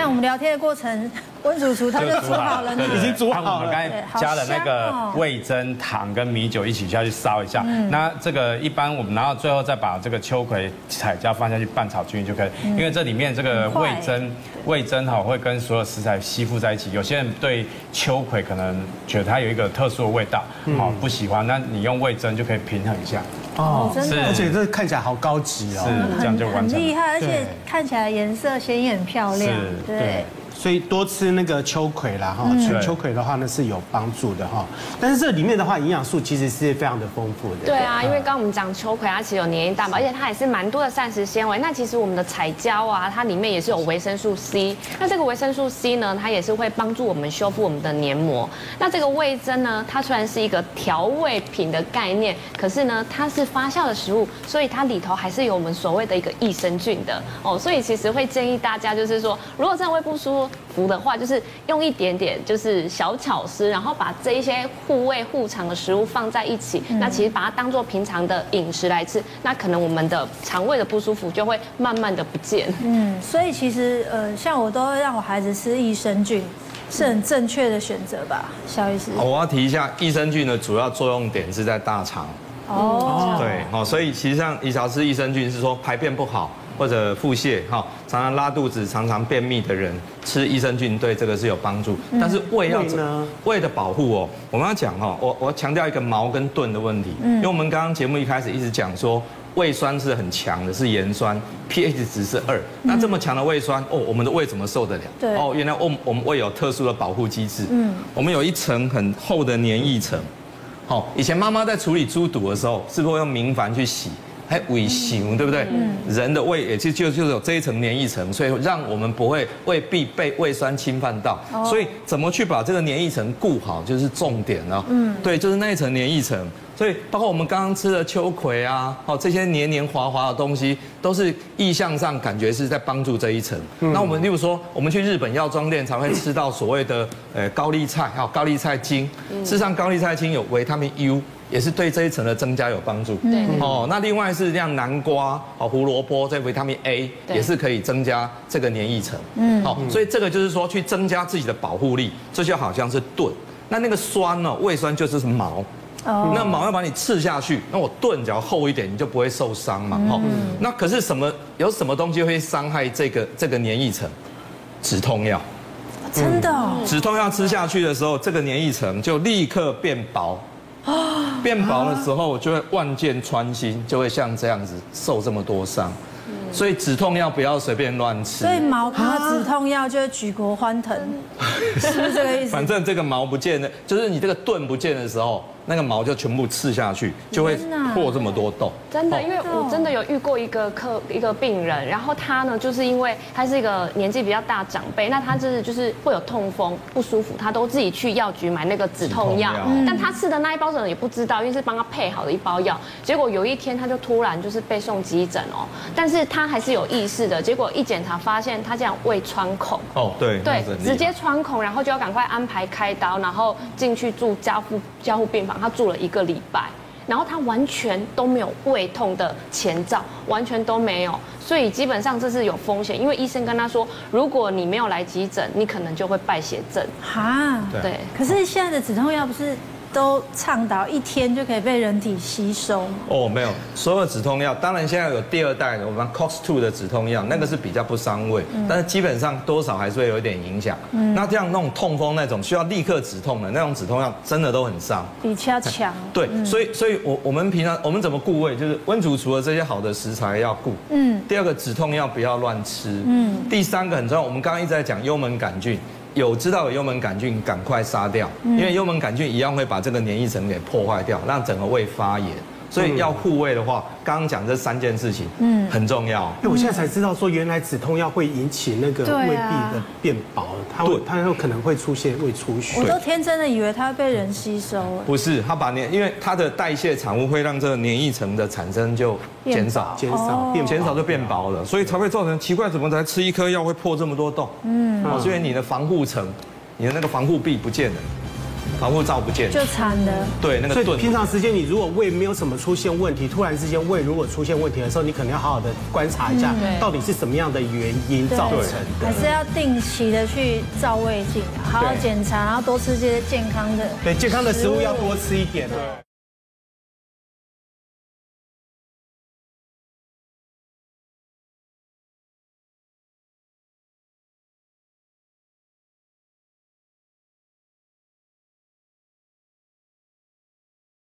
看我们聊天的过程，温主厨他就煮好了，已经煮好了。我们刚才加了那个味噌、糖跟米酒一起下去烧一下。那这个一般我们然后最后再把这个秋葵、彩椒放下去拌炒均匀就可以。因为这里面这个味噌，味噌哈会跟所有食材吸附在一起。有些人对秋葵可能觉得它有一个特殊的味道，好不喜欢，那你用味噌就可以平衡一下。哦，真的，而且这看起来好高级哦，是这样就完成。很厉害，而且看起来颜色鲜艳漂亮。对。所以多吃那个秋葵啦，哈，吃秋葵的话呢是有帮助的哈。但是这里面的话，营养素其实是非常的丰富的。对啊，因为刚刚我们讲秋葵，它其实有黏液蛋白，而且它也是蛮多的膳食纤维。那其实我们的彩椒啊，它里面也是有维生素 C。那这个维生素 C 呢，它也是会帮助我们修复我们的黏膜。那这个味增呢，它虽然是一个调味品的概念，可是呢，它是发酵的食物，所以它里头还是有我们所谓的一个益生菌的哦。所以其实会建议大家，就是说，如果真的胃不舒服。服的话，就是用一点点，就是小巧思，然后把这一些护胃护肠的食物放在一起，那其实把它当做平常的饮食来吃，那可能我们的肠胃的不舒服就会慢慢的不见。嗯，所以其实呃，像我都会让我孩子吃益生菌，是很正确的选择吧，萧医师。我要提一下，益生菌的主要作用点是在大肠。哦。对，好，所以其实像，你少吃益生菌是说排便不好。或者腹泻哈，常常拉肚子、常常便秘的人吃益生菌对这个是有帮助。但是胃要呢？胃的保护哦，我们要讲哈，我我强调一个矛跟盾的问题。因为我们刚刚节目一开始一直讲说，胃酸是很强的，是盐酸，pH 值是二。那这么强的胃酸哦，我们的胃怎么受得了？对哦，原来我我们胃有特殊的保护机制。嗯，我们有一层很厚的黏液层。好，以前妈妈在处理猪肚的时候，是不是会用明矾去洗？还胃行，对不对？嗯，人的胃也就就就是有这一层黏液层，所以让我们不会胃壁被胃酸侵犯到。所以怎么去把这个黏液层顾好，就是重点了。嗯，对，就是那一层黏液层。所以包括我们刚刚吃的秋葵啊，哦，这些黏黏滑滑的东西，都是意向上感觉是在帮助这一层。那我们例如说，我们去日本药妆店才会吃到所谓的呃高丽菜，还有高丽菜精。事实上，高丽菜精有维他命 U。也是对这一层的增加有帮助。对。哦，那另外是像南瓜、哦胡萝卜，这维他命 A 也是可以增加这个黏液层。嗯。好，所以这个就是说去增加自己的保护力，这就好像是盾。那那个酸呢？胃酸就是毛。哦。那毛要把你刺下去，那我盾只要厚一点，你就不会受伤嘛。哦。那可是什么？有什么东西会伤害这个这个黏液层？止痛药。真的。止痛药吃下去的时候，这个黏液层就立刻变薄。变薄的时候，就会万箭穿心，就会像这样子受这么多伤。所以止痛药不要随便乱吃。所以毛怕止痛药就是举国欢腾，是不是这个意思？反正这个毛不见了，就是你这个盾不见的时候。那个毛就全部刺下去，就会破这么多洞。真的，因为我真的有遇过一个客一个病人，然后他呢，就是因为他是一个年纪比较大长辈，那他就是就是会有痛风不舒服，他都自己去药局买那个止痛药，但他吃的那一包可能也不知道，因为是帮他配好的一包药。结果有一天他就突然就是被送急诊哦，但是他还是有意识的。结果一检查发现他这样胃穿孔哦，对对，直接穿孔，然后就要赶快安排开刀，然后进去住加护加护病房。他住了一个礼拜，然后他完全都没有胃痛的前兆，完全都没有，所以基本上这是有风险，因为医生跟他说，如果你没有来急诊，你可能就会败血症。哈，对。可是现在的止痛药不是？都倡导一天就可以被人体吸收。哦，没有，所有止痛药，当然现在有第二代的，我们 COX two 的止痛药，那个是比较不伤胃，但是基本上多少还是会有一点影响。那这样那种痛风那种需要立刻止痛的那种止痛药，真的都很伤，比较强。对，所以所以我我们平常我们怎么顾胃，就是温主除了这些好的食材要顾，嗯，第二个止痛药不要乱吃，嗯，第三个很重要，我们刚刚一直在讲幽门杆菌。有知道有幽门杆菌，赶快杀掉，因为幽门杆菌一样会把这个黏液层给破坏掉，让整个胃发炎。所以要护胃的话，刚刚讲这三件事情，嗯，很重要。因为，我现在才知道说，原来止痛药会引起那个胃壁的变薄，它会，它有可能会出现胃出血。我都天真的以为它会被人吸收。不是，它把黏，因为它的代谢产物会让这个黏液层的产生就减少，减少，变减少就变薄了，所以才会造成奇怪，怎么才吃一颗药会破这么多洞？嗯，哦，所以你的防护层，你的那个防护壁不见了。防护罩不见，就惨了。对，那个盾。所以平常时间你如果胃没有什么出现问题，突然之间胃如果出现问题的时候，你可能要好好的观察一下，到底是什么样的原因造成的。还是要定期的去照胃镜，好好检查，然后多吃这些健康的。对，健康的食物要多吃一点。对。